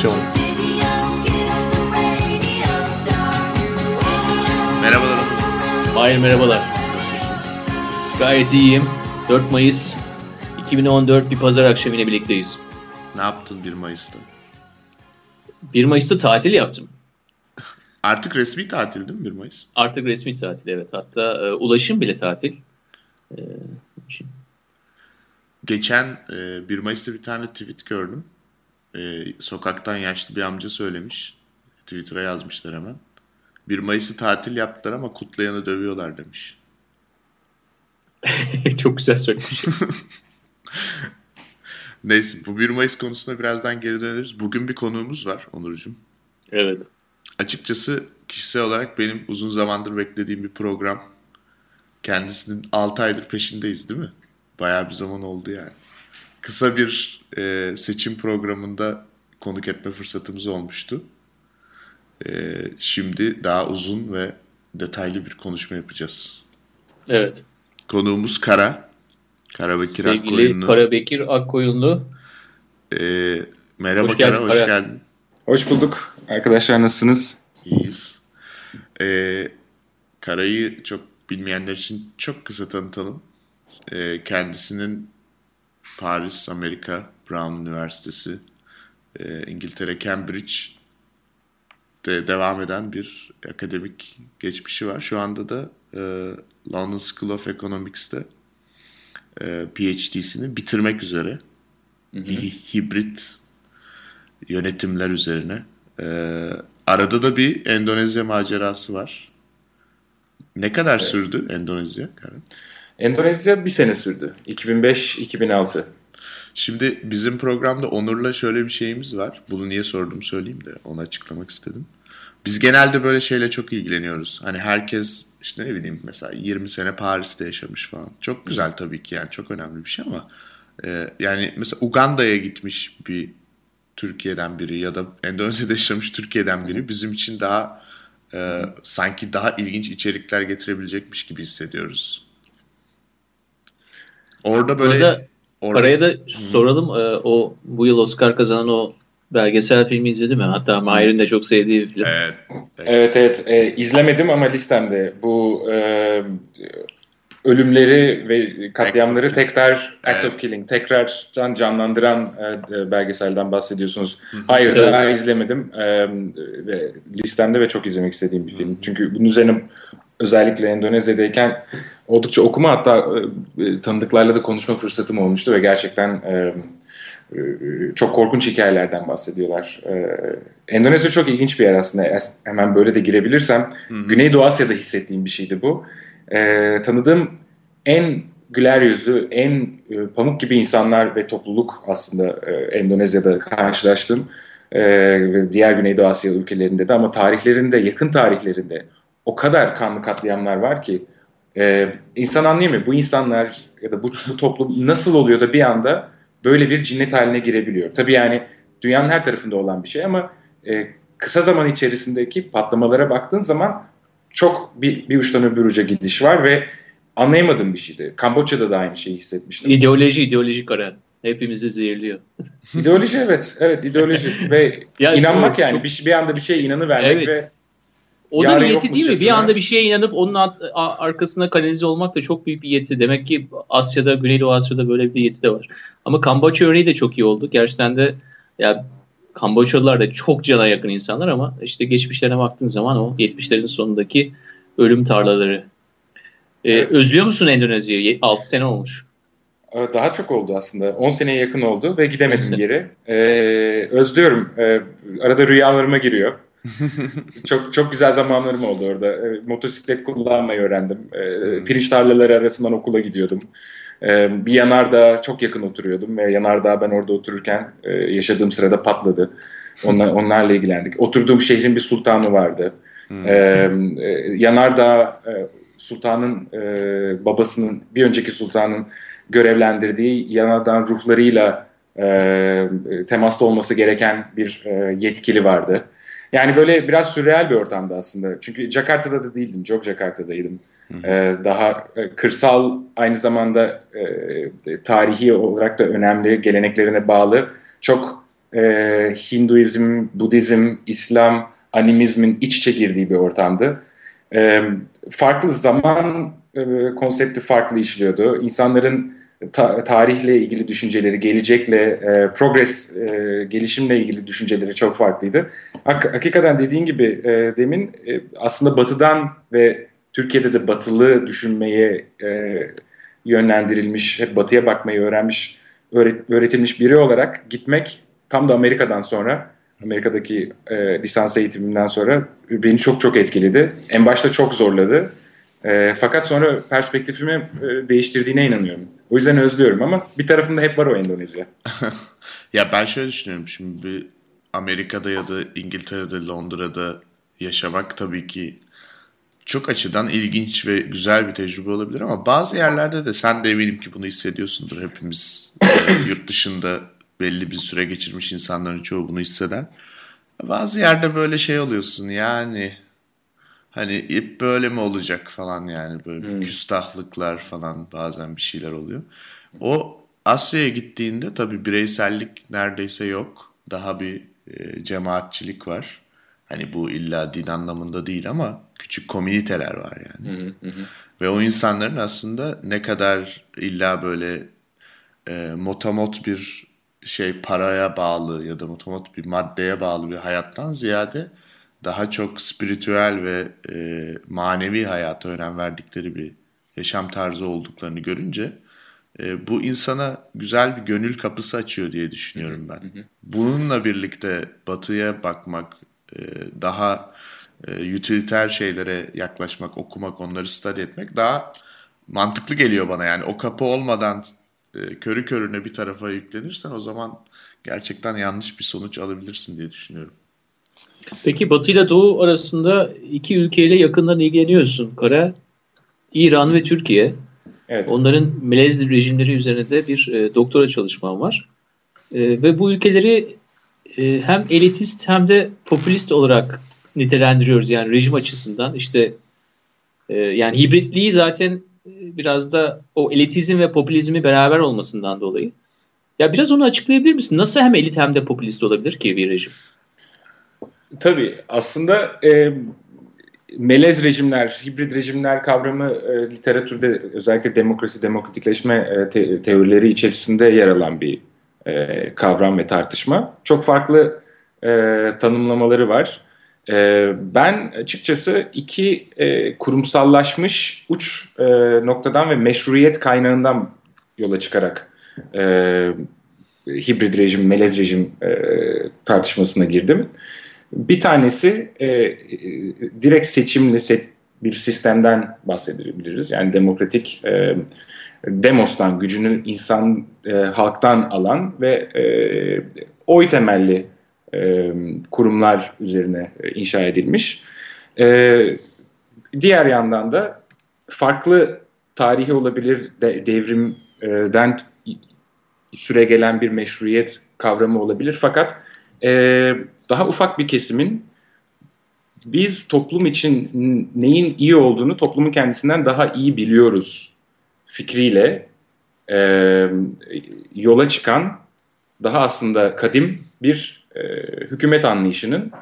Adaptasyon Merhabalar. Hayır merhabalar. Nasılsın? Gayet iyiyim. 4 Mayıs 2014 bir pazar akşamı yine birlikteyiz. Ne yaptın 1 Mayıs'ta? 1 Mayıs'ta tatil yaptım. Artık resmi tatil değil mi 1 Mayıs? Artık resmi tatil evet. Hatta e, ulaşım bile tatil. E. Geçen e, 1 Mayıs'ta bir tane tweet gördüm. E, sokaktan yaşlı bir amca söylemiş. Twitter'a yazmışlar hemen. 1 Mayıs'ı tatil yaptılar ama kutlayanı dövüyorlar demiş. Çok güzel söylemiş. Neyse bu 1 Mayıs konusuna birazdan geri döneriz. Bugün bir konuğumuz var Onurcuğum. evet. Açıkçası kişisel olarak benim uzun zamandır beklediğim bir program. Kendisinin 6 aydır peşindeyiz değil mi? Bayağı bir zaman oldu yani. Kısa bir e, seçim programında konuk etme fırsatımız olmuştu. E, şimdi daha uzun ve detaylı bir konuşma yapacağız. Evet. Konuğumuz Kara. Karabekir Sevgili Akkoyunlu. Karabekir Akkoyunlu. E, merhaba Hoş geldin Kara, hoş Kara. geldin. Hoş bulduk. Arkadaşlar nasılsınız? İyiyiz. Ee, Kara'yı çok bilmeyenler için çok kısa tanıtalım. Ee, kendisinin Paris, Amerika, Brown Üniversitesi, e, İngiltere, Cambridge'de devam eden bir akademik geçmişi var. Şu anda da e, London School of Economics'te e, PhD'sini bitirmek üzere. Hi- Hibrit yönetimler üzerine. Ee, arada da bir Endonezya macerası var. Ne kadar sürdü Endonezya? Karen? Endonezya bir sene sürdü. 2005-2006. Şimdi bizim programda Onur'la şöyle bir şeyimiz var. Bunu niye sordum söyleyeyim de onu açıklamak istedim. Biz genelde böyle şeyle çok ilgileniyoruz. Hani herkes işte ne bileyim mesela 20 sene Paris'te yaşamış falan. Çok güzel tabii ki yani çok önemli bir şey ama e, yani mesela Uganda'ya gitmiş bir Türkiye'den biri ya da Endonezya'da yaşamış Türkiye'den biri bizim için daha e, sanki daha ilginç içerikler getirebilecekmiş gibi hissediyoruz. Orada böyle Burada orada- Araya da soralım. e, o bu yıl Oscar kazanan o belgesel filmi izledi mi? Hatta Mahir'in de çok sevdiği bir film. Evet. Evet evet e, izlemedim ama listemde. Bu e, ölümleri ve katliamları Act of tekrar Act Evet. of Killing tekrar can canlandıran e, e, belgeselden bahsediyorsunuz. Hayır Evet. daha izlemedim. E, ve listemde ve çok izlemek istediğim bir film. Çünkü bunun üzerine özellikle Endonezya'dayken oldukça okuma hatta e, e, tanıdıklarla da konuşma fırsatım olmuştu ve gerçekten e, e, çok korkunç hikayelerden bahsediyorlar. E, Endonezya çok ilginç bir yer aslında. Es- Hemen böyle de girebilirsem. Güneydoğu Asya'da hissettiğim bir şeydi bu. E, tanıdığım en güler yüzlü, en e, pamuk gibi insanlar ve topluluk aslında e, Endonezya'da karşılaştım. E, ve diğer Güneydoğu Asya ülkelerinde de ama tarihlerinde, yakın tarihlerinde o kadar kanlı katliamlar var ki e, insan anlayamıyor. Bu insanlar ya da bu, bu toplum nasıl oluyor da bir anda böyle bir cinnet haline girebiliyor. Tabii yani dünyanın her tarafında olan bir şey ama e, kısa zaman içerisindeki patlamalara baktığın zaman çok bir, bir uçtan öbür uca gidiş var ve anlayamadığım bir şeydi. Kamboçya'da da aynı şeyi hissetmiştim. İdeoloji, ideoloji Kara. Hepimizi zehirliyor. İdeoloji evet, evet ideoloji ve Ya, inanmak çok- yani çok- bir, şey- bir anda bir şeye inanıvermek Evet. ve O da Yarın yeti değil mi? Bir anda bir şeye inanıp onun arkasına kanalize olmak da çok büyük bir yeti. Demek ki Asya'da, Güneydoğu Asya'da böyle bir yeti de var. Ama Kamboçya örneği de çok iyi oldu. Gerçekten de ya Kamboçyalılar da çok cana yakın insanlar ama işte geçmişlerine baktığın zaman o 70'lerin sonundaki ölüm tarlaları. Ee, Evet. Özlüyor musun Endonezya'yı? 6 sene olmuş. daha çok oldu aslında. 10 seneye yakın oldu ve gidemedim geri. E, özlüyorum. E, arada rüyalarıma giriyor. çok çok güzel zamanlarım oldu orada. E, motosiklet kullanmayı öğrendim. E, pirinç tarlaları arasından okula gidiyordum. E, bir yanardağ çok yakın oturuyordum ve yanardağ ben orada otururken e, yaşadığım sırada patladı. Onlar, onlarla ilgilendik. Oturduğum şehrin bir sultanı vardı. E, e, yanardağ e, sultanın e, babasının bir önceki sultanın görevlendirdiği yanardağ ruhlarıyla e, temasta olması gereken bir e, yetkili vardı. Yani böyle biraz sürreal bir ortamda aslında. Çünkü Jakarta'da da değildim. Yogyakarta'daydım. Ee, daha e, kırsal aynı zamanda e, tarihi olarak da önemli geleneklerine bağlı çok e, Hinduizm, Budizm, İslam, animizmin iç içe girdiği bir ortamdı. E, farklı zaman e, konsepti farklı işliyordu. İnsanların ta, tarihle ilgili düşünceleri, gelecekle, e, progress, e, gelişimle ilgili düşünceleri çok farklıydı. Hak, hakikaten dediğin gibi e, demin e, aslında batıdan ve Türkiye'de de batılı düşünmeye e, yönlendirilmiş, hep batıya bakmayı öğrenmiş, öğret, öğretilmiş biri olarak gitmek tam da Amerika'dan sonra, Amerika'daki e, lisans eğitimimden sonra beni çok çok etkiledi. En başta çok zorladı. E, fakat sonra perspektifimi e, değiştirdiğine inanıyorum. O yüzden özlüyorum ama bir tarafımda hep var o Endonezya. ya ben şöyle düşünüyorum şimdi Amerika'da ya da İngiltere'de, Londra'da yaşamak tabii ki çok açıdan ilginç ve güzel bir tecrübe olabilir ama bazı yerlerde de sen de eminim ki bunu hissediyorsundur. Hepimiz e, yurt dışında belli bir süre geçirmiş insanların çoğu bunu hisseder. Bazı yerde böyle şey oluyorsun yani hani ip böyle mi olacak falan yani böyle hmm. küstahlıklar falan bazen bir şeyler oluyor. O Asya'ya gittiğinde tabii bireysellik neredeyse yok. Daha bir e, cemaatçilik var. Hani bu illa din anlamında değil ama küçük komüniteler var yani. Hı hı hı. Ve o insanların aslında ne kadar illa böyle e, motamot bir şey paraya bağlı ya da motamot bir maddeye bağlı bir hayattan ziyade daha çok spiritüel ve e, manevi hayata önem verdikleri bir yaşam tarzı olduklarını görünce e, bu insana güzel bir gönül kapısı açıyor diye düşünüyorum ben. Bununla birlikte batıya bakmak, e, daha e, utiliter şeylere yaklaşmak, okumak, onları study etmek daha mantıklı geliyor bana. Yani o kapı olmadan e, körü körüne bir tarafa yüklenirsen o zaman gerçekten yanlış bir sonuç alabilirsin diye düşünüyorum. Peki Batı ile Doğu arasında iki ülkeyle yakından ilgileniyorsun. Kara, İran ve Türkiye. Evet. Onların melez rejimleri üzerinde bir e, doktora çalışmam var. E, ve bu ülkeleri e, hem elitist hem de popülist olarak nitelendiriyoruz. Yani rejim açısından işte e, yani hibritliği zaten e, biraz da o elitizm ve popülizmi beraber olmasından dolayı. Ya biraz onu açıklayabilir misin? Nasıl hem elit hem de popülist olabilir ki bir rejim? Tabii aslında e, melez rejimler, hibrit rejimler kavramı e, literatürde özellikle demokrasi, demokratikleşme e, te, teorileri içerisinde yer alan bir e, kavram ve tartışma. Çok farklı e, tanımlamaları var. E, ben açıkçası iki e, kurumsallaşmış uç e, noktadan ve meşruiyet kaynağından yola çıkarak e, hibrit rejim, melez rejim e, tartışmasına girdim. Bir tanesi e, e, direkt seçimli set, bir sistemden bahsedebiliriz. Yani demokratik e, demostan, gücünü insan, e, halktan alan ve e, oy temelli e, kurumlar üzerine e, inşa edilmiş. E, diğer yandan da farklı tarihi olabilir de, devrimden süre gelen bir meşruiyet kavramı olabilir. Fakat e, daha ufak bir kesimin biz toplum için neyin iyi olduğunu toplumun kendisinden daha iyi biliyoruz fikriyle e, yola çıkan daha aslında kadim bir e, hükümet anlayışının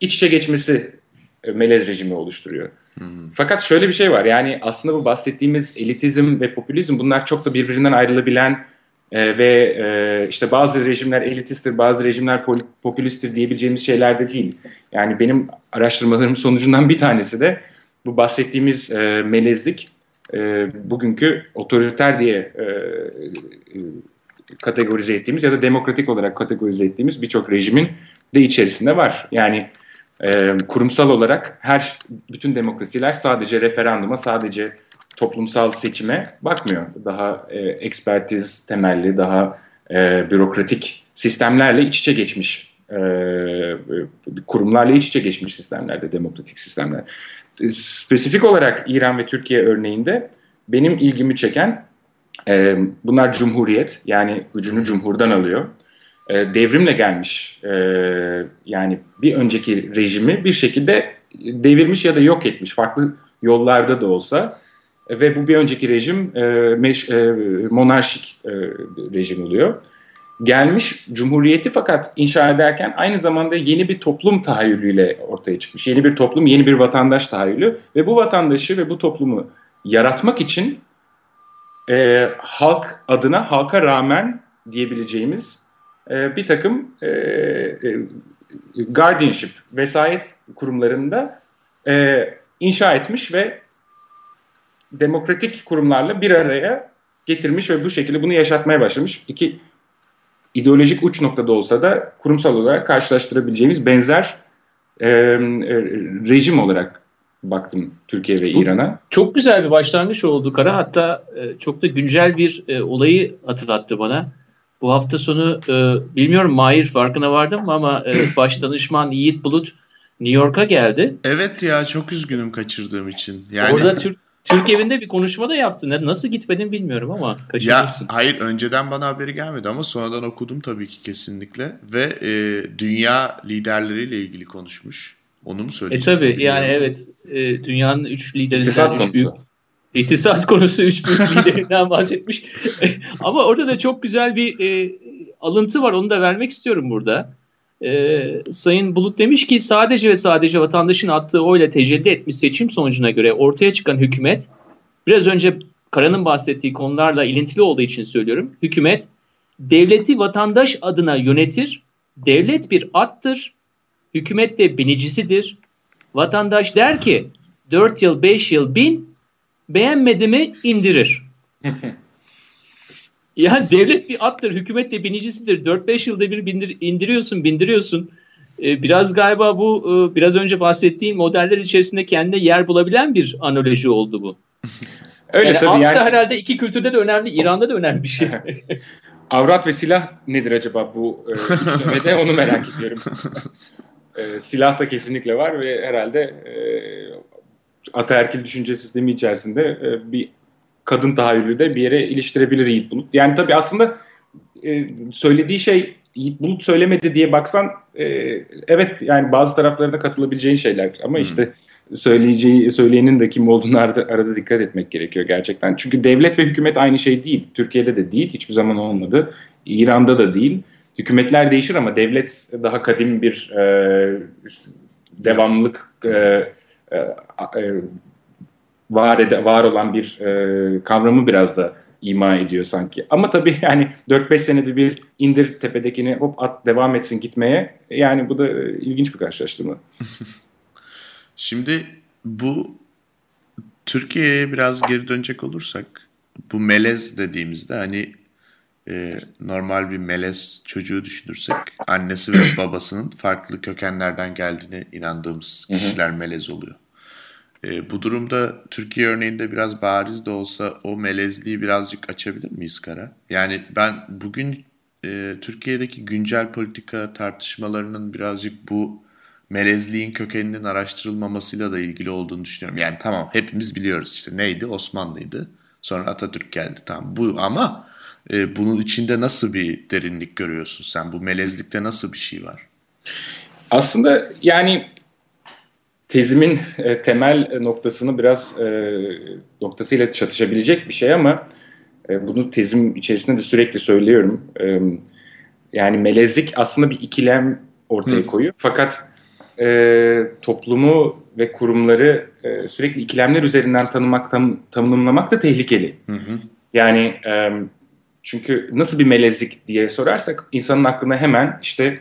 iç içe geçmesi e, melez rejimi oluşturuyor. Hmm. Fakat şöyle bir şey var yani aslında bu bahsettiğimiz elitizm ve popülizm bunlar çok da birbirinden ayrılabilen e, ve e, işte bazı rejimler elitisttir, bazı rejimler popülisttir diyebileceğimiz şeyler de değil. Yani benim araştırmalarım sonucundan bir tanesi de bu bahsettiğimiz e, melezlik e, bugünkü otoriter diye e, kategorize ettiğimiz ya da demokratik olarak kategorize ettiğimiz birçok rejimin de içerisinde var. Yani e, kurumsal olarak her bütün demokrasiler sadece referanduma, sadece toplumsal seçime bakmıyor. Daha e, ekspertiz temelli, daha e, bürokratik sistemlerle iç içe geçmiş e, kurumlarla iç içe geçmiş sistemlerde demokratik sistemler. E, spesifik olarak İran ve Türkiye örneğinde benim ilgimi çeken e, bunlar cumhuriyet yani gücünü cumhurdan alıyor. E, devrimle gelmiş e, yani bir önceki rejimi bir şekilde devirmiş ya da yok etmiş farklı yollarda da olsa ve bu bir önceki rejim e, meş, e, monarşik e, rejim oluyor. gelmiş Cumhuriyeti fakat inşa ederken aynı zamanda yeni bir toplum tahayyülüyle ortaya çıkmış. Yeni bir toplum, yeni bir vatandaş tahayyülü ve bu vatandaşı ve bu toplumu yaratmak için e, halk adına halka rağmen diyebileceğimiz e, bir takım e, e, guardianship, vesayet kurumlarında e, inşa etmiş ve demokratik kurumlarla bir araya getirmiş ve bu şekilde bunu yaşatmaya başlamış. İki ideolojik uç noktada olsa da kurumsal olarak karşılaştırabileceğimiz benzer e, e, rejim olarak baktım Türkiye ve İran'a. Çok güzel bir başlangıç oldu Kara. Hatta e, çok da güncel bir e, olayı hatırlattı bana. Bu hafta sonu e, bilmiyorum Mahir farkına vardın mı ama e, baş danışman Yiğit Bulut New York'a geldi. Evet ya çok üzgünüm kaçırdığım için. Yani... Orada Türk Türk evinde bir konuşma da yaptın. Nasıl gitmedin bilmiyorum ama kaçırmışsın. Ya hayır önceden bana haberi gelmedi ama sonradan okudum tabii ki kesinlikle. Ve e, dünya liderleriyle ilgili konuşmuş. Onu mu söyleyeceksin? E tabii yani evet. E, dünyanın üç liderinden üç büyük İhtisas konusu üç büyük liderinden bahsetmiş. ama orada da çok güzel bir e, alıntı var. Onu da vermek istiyorum burada. E, Sayın Bulut demiş ki sadece ve sadece vatandaşın attığı oyla tecelli etmiş seçim sonucuna göre ortaya çıkan hükümet biraz önce Kara'nın bahsettiği konularla ilintili olduğu için söylüyorum. Hükümet devleti vatandaş adına yönetir. Devlet bir attır. Hükümet de binicisidir. Vatandaş der ki 4 yıl 5 yıl bin beğenmedi mi indirir. Yani devlet bir attır, hükümet de binicisidir. 4-5 yılda bir bindir, indiriyorsun, bindiriyorsun. Ee, biraz galiba bu e, biraz önce bahsettiğim modeller içerisinde kendine yer bulabilen bir analoji oldu bu. Öyle yani tabii. Yani... herhalde iki kültürde de önemli, İran'da da önemli bir şey. Avrat ve silah nedir acaba bu e, onu merak ediyorum. e, silah da kesinlikle var ve herhalde e, ataerkil düşünce sistemi içerisinde e, bir kadın tahayyülü de bir yere iliştirebilir Yiğit Bulut. Yani tabii aslında e, söylediği şey Yiğit Bulut söylemedi diye baksan e, evet yani bazı taraflarında katılabileceğin şeyler ama hmm. işte söyleyeceği söyleyenin de kim olduğunu arada, arada dikkat etmek gerekiyor gerçekten. Çünkü devlet ve hükümet aynı şey değil. Türkiye'de de değil. Hiçbir zaman olmadı. İran'da da değil. Hükümetler değişir ama devlet daha kadim bir e, devamlılık e, e, e var, ede, var olan bir e, kavramı biraz da ima ediyor sanki. Ama tabii yani 4-5 senede bir indir tepedekini hop at devam etsin gitmeye. Yani bu da e, ilginç bir karşılaştırma. Şimdi bu Türkiye'ye biraz geri dönecek olursak bu melez dediğimizde hani e, normal bir melez çocuğu düşünürsek annesi ve babasının farklı kökenlerden geldiğine inandığımız kişiler melez oluyor. E, bu durumda Türkiye örneğinde biraz bariz de olsa o melezliği birazcık açabilir miyiz Kara? Yani ben bugün e, Türkiye'deki güncel politika tartışmalarının birazcık bu melezliğin kökeninin araştırılmamasıyla da ilgili olduğunu düşünüyorum. Yani tamam hepimiz biliyoruz işte neydi Osmanlı'ydı sonra Atatürk geldi tamam bu ama e, bunun içinde nasıl bir derinlik görüyorsun sen? Bu melezlikte nasıl bir şey var? Aslında yani tezimin e, temel noktasını biraz e, noktasıyla çatışabilecek bir şey ama e, bunu tezim içerisinde de sürekli söylüyorum. E, yani melezlik aslında bir ikilem ortaya Hı. koyuyor. Fakat e, toplumu ve kurumları e, sürekli ikilemler üzerinden tanımak, tam, tanımlamak da tehlikeli. Hı hı. Yani e, çünkü nasıl bir melezlik diye sorarsak insanın aklına hemen işte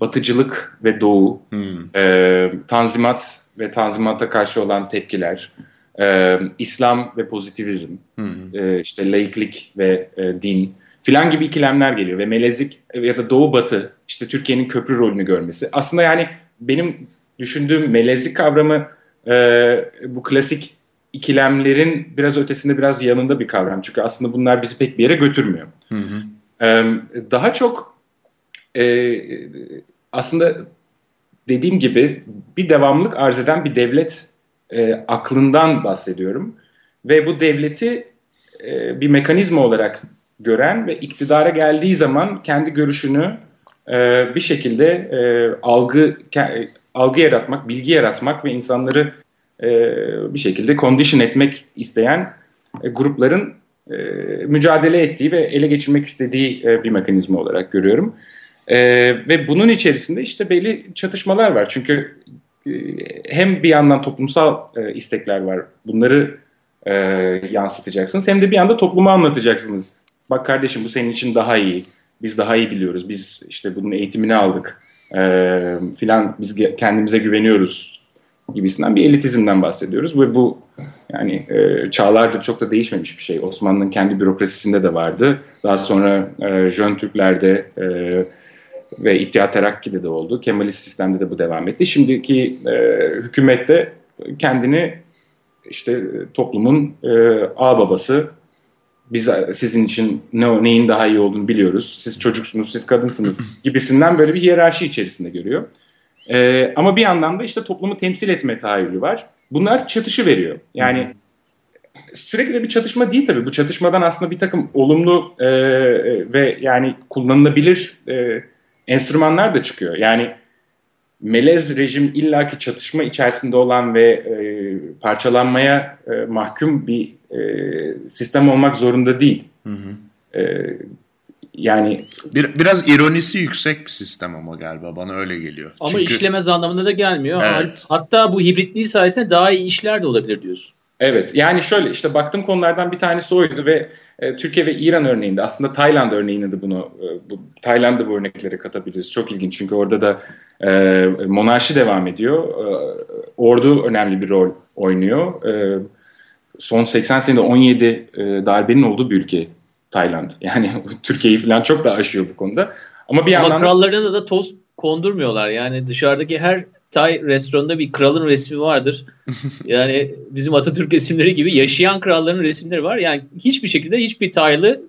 batıcılık ve doğu, hmm. e, tanzimat ve tanzimata karşı olan tepkiler, e, İslam ve pozitivizm, hmm. e, işte laiklik ve e, din filan gibi ikilemler geliyor ve melezlik ya da doğu batı işte Türkiye'nin köprü rolünü görmesi. Aslında yani benim düşündüğüm melezlik kavramı e, bu klasik ikilemlerin biraz ötesinde biraz yanında bir kavram. Çünkü aslında bunlar bizi pek bir yere götürmüyor. Hı hı. E, daha çok e, aslında dediğim gibi bir devamlık arz eden bir devlet e, aklından bahsediyorum. Ve bu devleti e, bir mekanizma olarak gören ve iktidara geldiği zaman kendi görüşünü e, bir şekilde e, algı ke, algı yaratmak, bilgi yaratmak ve insanları e, bir şekilde condition etmek isteyen e, grupların e, mücadele ettiği ve ele geçirmek istediği e, bir mekanizma olarak görüyorum. E, ve bunun içerisinde işte belli çatışmalar var. Çünkü e, hem bir yandan toplumsal e, istekler var. Bunları e, yansıtacaksınız. Hem de bir yanda topluma anlatacaksınız. Bak kardeşim bu senin için daha iyi. Biz daha iyi biliyoruz. Biz işte bunun eğitimini aldık. E, filan biz kendimize güveniyoruz gibisinden bir elitizmden bahsediyoruz ve bu yani e, çağlardır çok da değişmemiş bir şey. Osmanlı'nın kendi bürokrasisinde de vardı. Daha sonra e, Jön Türklerde e, ve İttihat Terakki'de de oldu. Kemalist sistemde de bu devam etti. Şimdiki e, hükümette kendini işte toplumun e, ağ babası, biz sizin için ne, neyin daha iyi olduğunu biliyoruz. Siz çocuksunuz, siz kadınsınız gibisinden böyle bir hiyerarşi içerisinde görüyor. E, ama bir yandan da işte toplumu temsil etme tahayyülü var. Bunlar çatışı veriyor. Yani sürekli de bir çatışma değil tabii. Bu çatışmadan aslında bir takım olumlu e, ve yani kullanılabilir e, enstrümanlar da çıkıyor. Yani melez rejim illaki çatışma içerisinde olan ve e, parçalanmaya e, mahkum bir e, sistem olmak zorunda değil. Hı hı. E, yani bir, biraz ironisi yüksek bir sistem ama galiba bana öyle geliyor. Ama Çünkü... işlemez anlamında da gelmiyor. Evet. Hatta bu hibritliği sayesinde daha iyi işler de olabilir diyorsun. Evet yani şöyle işte baktığım konulardan bir tanesi oydu ve e, Türkiye ve İran örneğinde aslında Tayland örneğinde de bunu e, bu, Tayland'da bu örnekleri katabiliriz. Çok ilginç çünkü orada da e, monarşi devam ediyor. E, ordu önemli bir rol oynuyor. E, son 80 senede 17 e, darbenin olduğu bir ülke Tayland. Yani Türkiye'yi falan çok da aşıyor bu konuda. Ama bir Ama krallarına da toz kondurmuyorlar. Yani dışarıdaki her Tay restoranında bir kralın resmi vardır. Yani bizim Atatürk resimleri gibi yaşayan kralların resimleri var. Yani hiçbir şekilde hiçbir Taylı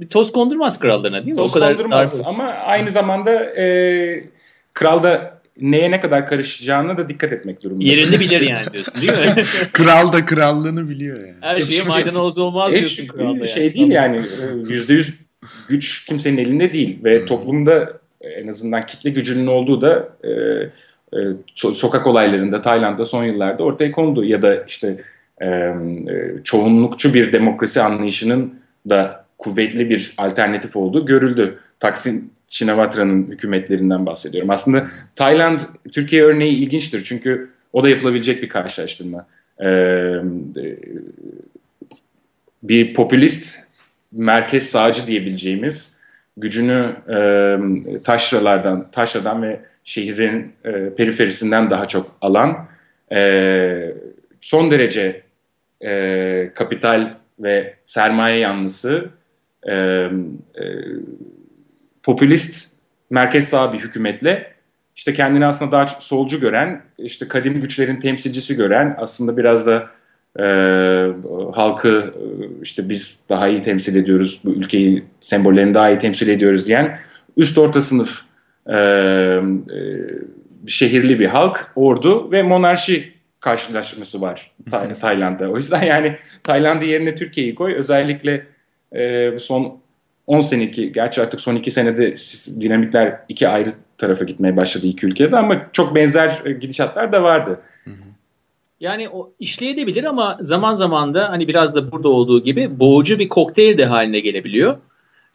bir toz kondurmaz krallarına değil mi? Toz o kadar kondurmaz darbe. ama aynı zamanda e, kral da neye ne kadar karışacağına da dikkat etmek durumunda. Yerini bilir yani diyorsun değil mi? Kral da krallığını biliyor yani. Her şeye maydanoz olmaz diyorsun kralda yani. Şey değil yani yüzde yüz güç kimsenin elinde değil ve hmm. toplumda en azından kitle gücünün olduğu da e, e, sokak olaylarında Tayland'da son yıllarda ortaya kondu ya da işte e, e, çoğunlukçu bir demokrasi anlayışının da kuvvetli bir alternatif olduğu görüldü. Taksim Shinawtra'nın hükümetlerinden bahsediyorum. Aslında Tayland, Türkiye örneği ilginçtir çünkü o da yapılabilecek bir karşılaştırma. Ee, bir popülist merkez sağcı diyebileceğimiz gücünü e, taşralardan, taşradan ve şehrin e, periferisinden daha çok alan e, son derece e, kapital ve sermaye yanlısı e, e, popülist merkez sağ bir hükümetle işte kendini aslında daha solcu gören, işte kadim güçlerin temsilcisi gören, aslında biraz da e, halkı işte biz daha iyi temsil ediyoruz, bu ülkeyi sembollerini daha iyi temsil ediyoruz diyen üst orta sınıf e, e, şehirli bir halk, ordu ve monarşi karşılaşması var Tay Tayland'da. O yüzden yani Tayland'ı yerine Türkiye'yi koy. Özellikle e, son 10 seneki, gerçi artık son 2 senede dinamikler iki ayrı tarafa gitmeye başladı iki ülkede ama çok benzer gidişatlar da vardı. Yani o işleyebilir ama zaman zaman da hani biraz da burada olduğu gibi boğucu bir kokteyl de haline gelebiliyor.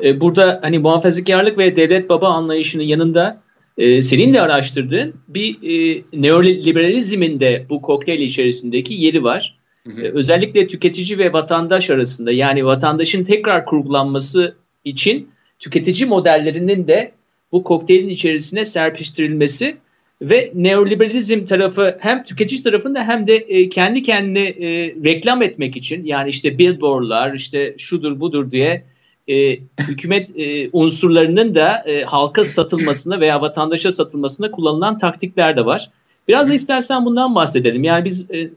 Ee, burada hani muhafazakarlık ve devlet baba anlayışının yanında e, senin de araştırdığın bir e, neoliberalizmin de bu kokteyl içerisindeki yeri var. Hı hı. E, özellikle tüketici ve vatandaş arasında yani vatandaşın tekrar kurgulanması için tüketici modellerinin de bu kokteylin içerisine serpiştirilmesi ve neoliberalizm tarafı hem tüketici tarafında hem de e, kendi kendine e, reklam etmek için yani işte billboardlar işte şudur budur diye e, hükümet e, unsurlarının da e, halka satılmasına veya vatandaşa satılmasına kullanılan taktikler de var. Biraz da istersen bundan bahsedelim. Yani biz e,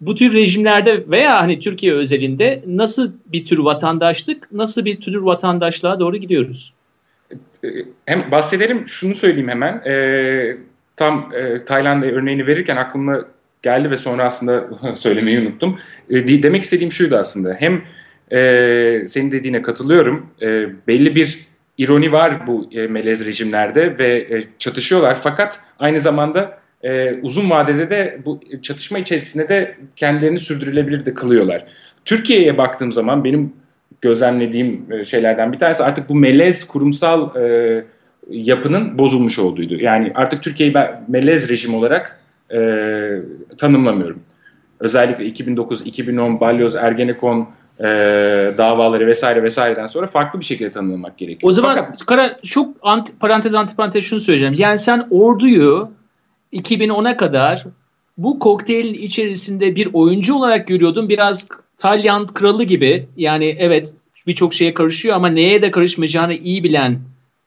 bu tür rejimlerde veya hani Türkiye özelinde nasıl bir tür vatandaşlık, nasıl bir tür vatandaşlığa doğru gidiyoruz? Hem bahsedelim, şunu söyleyeyim hemen. E, tam e, Tayland örneğini verirken aklıma geldi ve sonra aslında söylemeyi unuttum. E, demek istediğim şuydu aslında. Hem e, senin dediğine katılıyorum. E, belli bir ironi var bu e, melez rejimlerde ve e, çatışıyorlar. Fakat aynı zamanda e, uzun vadede de bu çatışma içerisinde de kendilerini sürdürülebilir de kılıyorlar. Türkiye'ye baktığım zaman benim gözlemlediğim e, şeylerden bir tanesi artık bu melez kurumsal e, yapının bozulmuş olduğuydu. Yani artık Türkiye'yi ben melez rejim olarak e, tanımlamıyorum. Özellikle 2009, 2010, Balyoz, Ergenekon e, davaları vesaire vesaireden sonra farklı bir şekilde tanımlamak gerekiyor. O zaman Fakat, Kara, çok anti, parantez antiparantez şunu söyleyeceğim. Yani sen orduyu 2010'a kadar bu kokteylin içerisinde bir oyuncu olarak görüyordun. Biraz Talyan kralı gibi. Yani evet birçok şeye karışıyor ama neye de karışmayacağını iyi bilen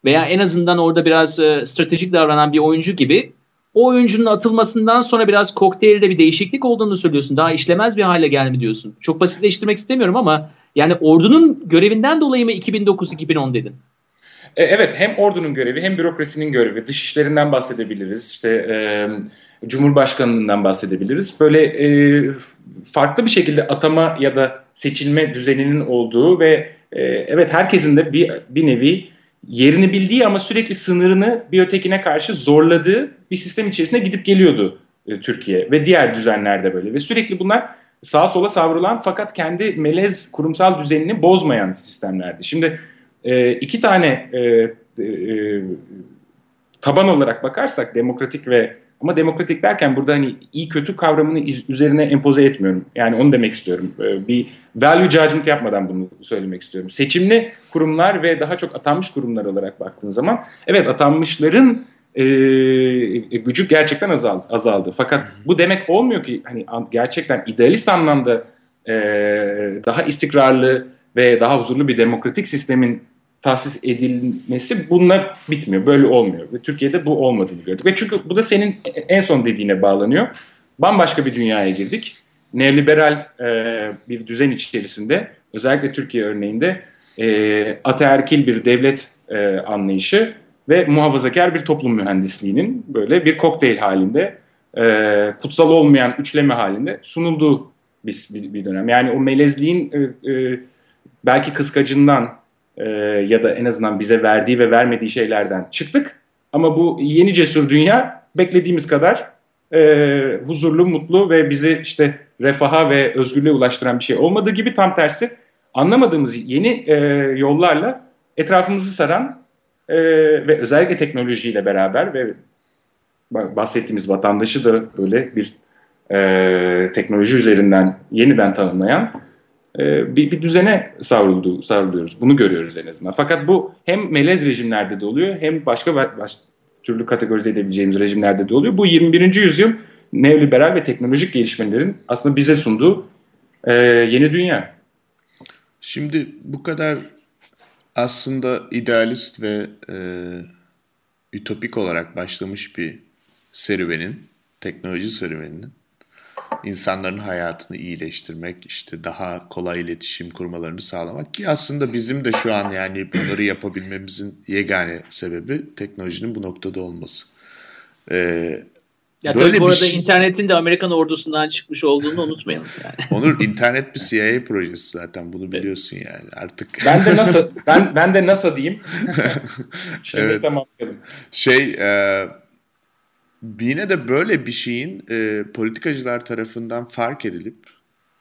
veya en azından orada biraz e, stratejik davranan bir oyuncu gibi o oyuncunun atılmasından sonra biraz kokteylde bir değişiklik olduğunu söylüyorsun. Daha işlemez bir hale gelmi diyorsun. Çok basitleştirmek istemiyorum ama yani ordunun görevinden dolayı mı 2009-2010 dedin? E, evet hem ordunun görevi hem bürokrasinin görevi. Dış işlerinden bahsedebiliriz. İşte e, Cumhurbaşkanlığından bahsedebiliriz. Böyle e, farklı bir şekilde atama ya da seçilme düzeninin olduğu ve e, evet herkesin de bir, bir nevi yerini bildiği ama sürekli sınırını bir ötekine karşı zorladığı bir sistem içerisinde gidip geliyordu e, Türkiye ve diğer düzenlerde böyle ve sürekli bunlar sağa sola savrulan fakat kendi melez kurumsal düzenini bozmayan sistemlerdi. Şimdi e, iki tane e, e, taban olarak bakarsak demokratik ve ama demokratik derken burada hani iyi kötü kavramını üzerine empoze etmiyorum. Yani onu demek istiyorum. Ee, bir value judgment yapmadan bunu söylemek istiyorum. Seçimli kurumlar ve daha çok atanmış kurumlar olarak baktığın zaman evet atanmışların e, gücü gerçekten azaldı, azaldı. Fakat bu demek olmuyor ki hani gerçekten idealist anlamda e, daha istikrarlı ve daha huzurlu bir demokratik sistemin tahsis edilmesi bununla bitmiyor. Böyle olmuyor. Ve Türkiye'de bu olmadığını gördük. Ve çünkü bu da senin en son dediğine bağlanıyor. Bambaşka bir dünyaya girdik. Neoliberal e, bir düzen içerisinde özellikle Türkiye örneğinde e, ataerkil bir devlet e, anlayışı ve muhafazakar bir toplum mühendisliğinin böyle bir kokteyl halinde e, kutsal olmayan üçleme halinde sunulduğu bir, bir, dönem. Yani o melezliğin e, e, belki kıskacından e, ya da en azından bize verdiği ve vermediği şeylerden çıktık. Ama bu yeni cesur dünya beklediğimiz kadar e, huzurlu, mutlu ve bizi işte refaha ve özgürlüğe ulaştıran bir şey olmadığı gibi tam tersi anlamadığımız yeni e, yollarla etrafımızı saran e, ve özellikle teknolojiyle beraber ve bahsettiğimiz vatandaşı da böyle bir e, teknoloji üzerinden yeniden tanımlayan e, bir, bir düzene savruldu, savruluyoruz. Bunu görüyoruz en azından. Fakat bu hem melez rejimlerde de oluyor hem başka baş, türlü kategorize edebileceğimiz rejimlerde de oluyor. Bu 21. yüzyıl neoliberal ve teknolojik gelişmelerin aslında bize sunduğu e, yeni dünya. Şimdi bu kadar aslında idealist ve e, ütopik olarak başlamış bir serüvenin, teknoloji serüveninin insanların hayatını iyileştirmek, işte daha kolay iletişim kurmalarını sağlamak ki aslında bizim de şu an yani bunları yapabilmemizin yegane sebebi teknolojinin bu noktada olması. Ee, ya Böyle tabii bu arada şey... internetin de Amerikan ordusundan çıkmış olduğunu unutmayalım yani. Onur internet bir CIA projesi zaten bunu biliyorsun evet. yani artık. Ben de nasıl ben ben de NASA diyeyim. Şimdi evet. tamamlayalım. Şey e, Yine de böyle bir şeyin e, politikacılar tarafından fark edilip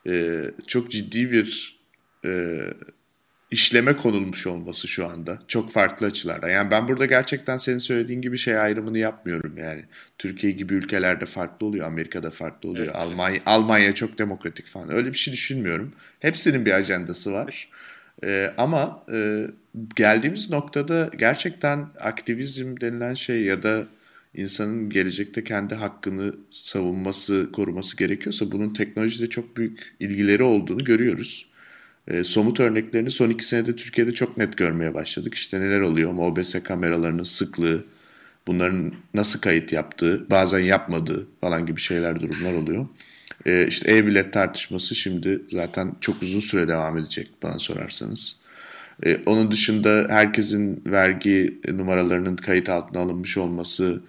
e, çok ciddi bir e, işleme konulmuş olması şu anda. Çok farklı açılardan. Yani ben burada gerçekten senin söylediğin gibi şey ayrımını yapmıyorum yani. Türkiye gibi ülkelerde farklı oluyor, Amerika'da farklı oluyor. Evet. Almanya Almanya çok demokratik falan. Öyle bir şey düşünmüyorum. Hepsinin bir ajandası var. Ee, ama e, geldiğimiz noktada gerçekten aktivizm denilen şey ya da insanın gelecekte kendi hakkını savunması, koruması gerekiyorsa bunun teknolojide çok büyük ilgileri olduğunu görüyoruz. E, somut örneklerini son iki senede Türkiye'de çok net görmeye başladık. İşte neler oluyor? MOBS kameralarının sıklığı, bunların nasıl kayıt yaptığı, bazen yapmadığı falan gibi şeyler, durumlar oluyor. E, işte e-bilet tartışması şimdi zaten çok uzun süre devam edecek bana sorarsanız. E, onun dışında herkesin vergi numaralarının kayıt altına alınmış olması,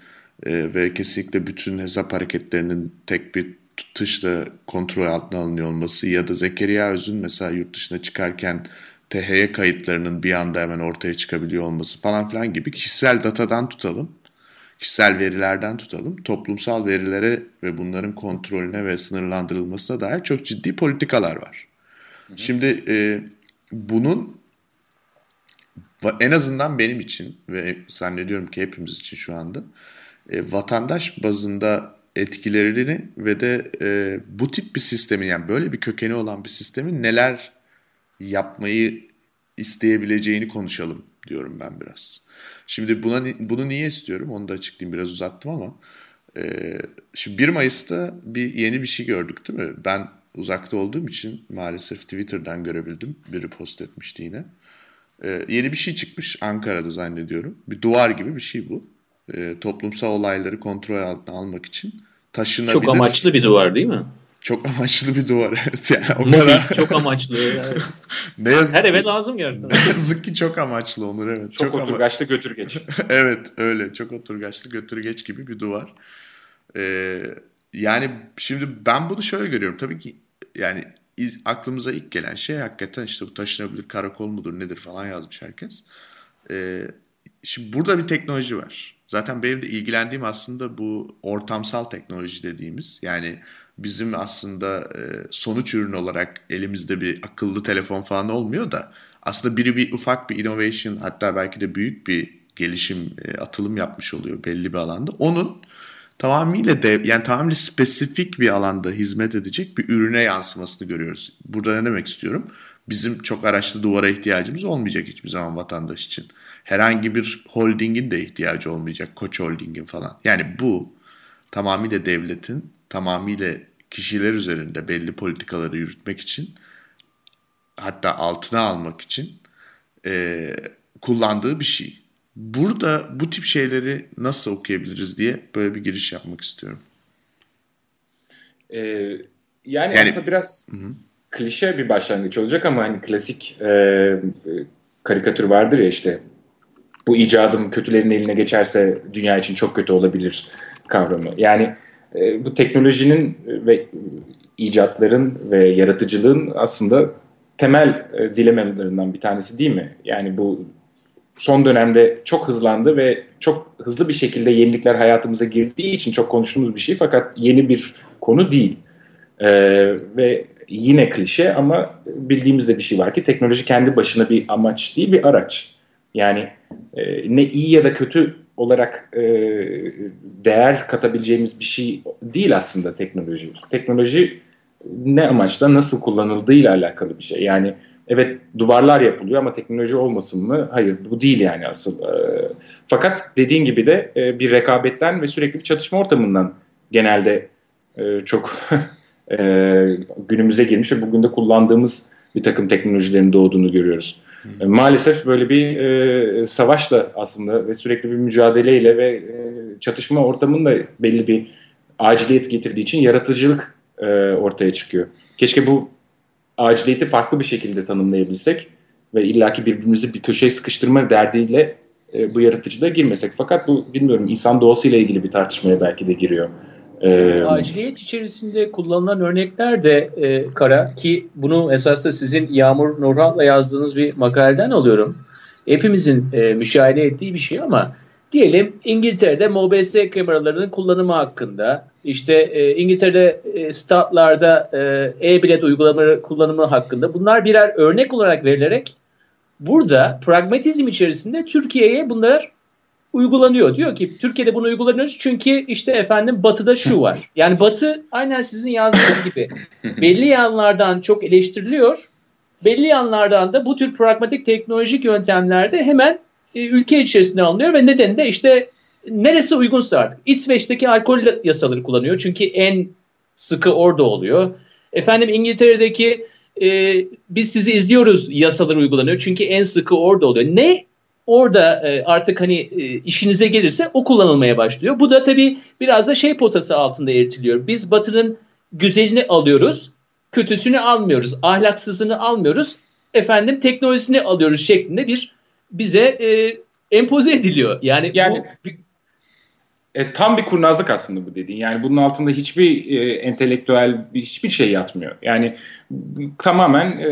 e, ve kesinlikle bütün hesap hareketlerinin tek bir tuşla kontrol altına alınıyor olması ya da Zekeriya Öz'ün mesela yurt dışına çıkarken THY kayıtlarının bir anda hemen ortaya çıkabiliyor olması falan filan gibi kişisel datadan tutalım, kişisel verilerden tutalım, toplumsal verilere ve bunların kontrolüne ve sınırlandırılmasına dair çok ciddi politikalar var. Hı hı. Şimdi e, bunun en azından benim için ve zannediyorum ki hepimiz için şu anda e, vatandaş bazında etkilerini ve de e, bu tip bir sistemin yani böyle bir kökeni olan bir sistemin neler yapmayı isteyebileceğini konuşalım diyorum ben biraz. Şimdi buna bunu niye istiyorum onu da açıklayayım biraz uzattım ama e, şimdi 1 Mayıs'ta bir yeni bir şey gördük değil mi? Ben uzakta olduğum için maalesef Twitter'dan görebildim. Biri post etmişti yine. E, yeni bir şey çıkmış Ankara'da zannediyorum. Bir duvar gibi bir şey bu. E, toplumsal olayları kontrol altına almak için taşınabilir. Çok amaçlı bir duvar değil mi? Çok amaçlı bir duvar evet. Yani o Mobil, kadar. çok amaçlı. Ne yazık Her ki- eve lazım gerçekten. Ne yazık ki çok amaçlı Onur evet. Çok, Çok, ama- oturgaçlı götürgeç. evet öyle çok oturgaçlı götürgeç gibi bir duvar. Ee, yani şimdi ben bunu şöyle görüyorum. Tabii ki yani aklımıza ilk gelen şey hakikaten işte bu taşınabilir karakol mudur nedir falan yazmış herkes. Ee, şimdi burada bir teknoloji var. Zaten benim de ilgilendiğim aslında bu ortamsal teknoloji dediğimiz yani bizim aslında e, sonuç ürünü olarak elimizde bir akıllı telefon falan olmuyor da aslında biri bir ufak bir innovation hatta belki de büyük bir gelişim e, atılım yapmış oluyor belli bir alanda. Onun tamamıyla de yani tamamıyla spesifik bir alanda hizmet edecek bir ürüne yansımasını görüyoruz. Burada ne demek istiyorum? Bizim çok araçlı duvara ihtiyacımız olmayacak hiçbir zaman vatandaş için. Herhangi bir holdingin de ihtiyacı olmayacak. Koç holdingin falan. Yani bu tamamıyla devletin tamamıyla kişiler üzerinde belli politikaları yürütmek için hatta altına almak için e, kullandığı bir şey. Burada bu tip şeyleri nasıl okuyabiliriz diye böyle bir giriş yapmak istiyorum. Ee, yani, Yani- aslında biraz Hı klişe bir başlangıç olacak ama hani klasik e, karikatür vardır ya işte bu icadım kötülerin eline geçerse dünya için çok kötü olabilir kavramı. Yani e, bu teknolojinin ve icatların ve yaratıcılığın aslında temel e, dilemalarından bir tanesi değil mi? Yani bu son dönemde çok hızlandı ve çok hızlı bir şekilde yenilikler hayatımıza girdiği için çok konuştuğumuz bir şey fakat yeni bir konu değil. Ee, ve yine klişe ama bildiğimiz de bir şey var ki teknoloji kendi başına bir amaç değil bir araç. Yani e, ne iyi ya da kötü olarak e, değer katabileceğimiz bir şey değil aslında teknoloji. Teknoloji ne amaçla nasıl kullanıldığıyla alakalı bir şey. Yani evet duvarlar yapılıyor ama teknoloji olmasın mı? Hayır bu değil yani asıl. Ee, fakat dediğin gibi de e, bir rekabetten ve sürekli bir çatışma ortamından genelde e, çok e, günümüze girmiş ve bugün de kullandığımız bir takım teknolojilerin doğduğunu görüyoruz. E, maalesef böyle bir e, savaşla aslında ve sürekli bir mücadeleyle ve e, çatışma ortamında belli bir aciliyet getirdiği için yaratıcılık e, ortaya çıkıyor. Keşke bu aciliyeti farklı bir şekilde tanımlayabilsek ve illaki birbirimizi bir köşeye sıkıştırma derdiyle e, bu yaratıcılığa girmesek. Fakat bu bilmiyorum insan doğasıyla ilgili bir tartışmaya belki de giriyor. E, Aciliyet içerisinde kullanılan örnekler de e, kara ki bunu esasında sizin Yağmur Nurhan'la yazdığınız bir makaleden alıyorum. Hepimizin e, müşahede ettiği bir şey ama diyelim İngiltere'de MOBS kameralarının kullanımı hakkında işte e, İngiltere'de e, statlarda e, e-bilet uygulamaları kullanımı hakkında bunlar birer örnek olarak verilerek burada pragmatizm içerisinde Türkiye'ye bunlar uygulanıyor. Diyor ki Türkiye'de bunu uygulanıyoruz çünkü işte efendim batıda şu var. Yani batı aynen sizin yazdığınız gibi belli yanlardan çok eleştiriliyor. Belli yanlardan da bu tür pragmatik teknolojik yöntemlerde hemen e, ülke içerisinde alınıyor ve nedeni de işte neresi uygunsa artık. İsveç'teki alkol yasaları kullanıyor çünkü en sıkı orada oluyor. Efendim İngiltere'deki e, biz sizi izliyoruz yasaları uygulanıyor çünkü en sıkı orada oluyor. Ne orada e, artık hani e, işinize gelirse o kullanılmaya başlıyor. Bu da tabii biraz da şey potası altında eritiliyor. Biz Batı'nın güzelini alıyoruz, kötüsünü almıyoruz, ahlaksızını almıyoruz, efendim teknolojisini alıyoruz şeklinde bir bize e, empoze ediliyor. Yani, Yani- bu E, tam bir kurnazlık aslında bu dediğin. Yani bunun altında hiçbir e, entelektüel bir- hiçbir şey yatmıyor. Yani tamamen e,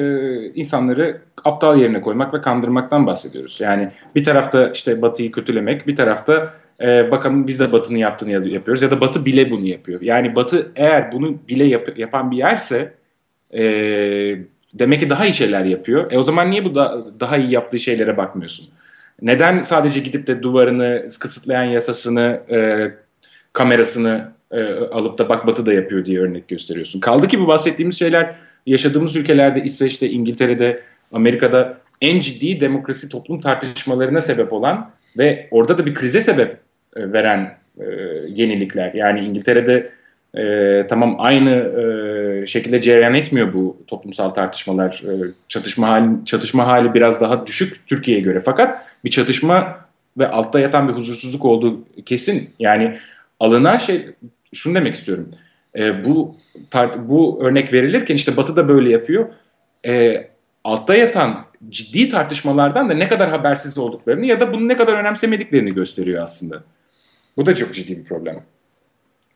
insanları aptal yerine koymak ve kandırmaktan bahsediyoruz. Yani bir tarafta işte Batı'yı kötülemek, bir tarafta e, bakalım biz de Batı'nın yaptığını ya- yapıyoruz ya da Batı bile bunu yapıyor. Yani Batı eğer bunu bile yap- yapan bir yerse e, Demek ki daha iyi şeyler yapıyor. E o zaman niye bu da, daha iyi yaptığı şeylere bakmıyorsun? Neden sadece gidip de duvarını kısıtlayan yasasını, e, kamerasını e, alıp da bak Batı da yapıyor diye örnek gösteriyorsun? Kaldı ki bu bahsettiğimiz şeyler yaşadığımız ülkelerde, İsveç'te, İngiltere'de, Amerika'da en ciddi demokrasi toplum tartışmalarına sebep olan ve orada da bir krize sebep e, veren e, yenilikler. Yani İngiltere'de e, tamam aynı e, şekilde cereyan etmiyor bu toplumsal tartışmalar. E, çatışma hali, çatışma hali biraz daha düşük Türkiye'ye göre. Fakat bir çatışma ve altta yatan bir huzursuzluk olduğu kesin. Yani alınan şey şunu demek istiyorum. E, bu bu örnek verilirken işte Batı da böyle yapıyor. E, altta yatan ciddi tartışmalardan da ne kadar habersiz olduklarını ya da bunu ne kadar önemsemediklerini gösteriyor aslında. Bu da çok ciddi bir problem.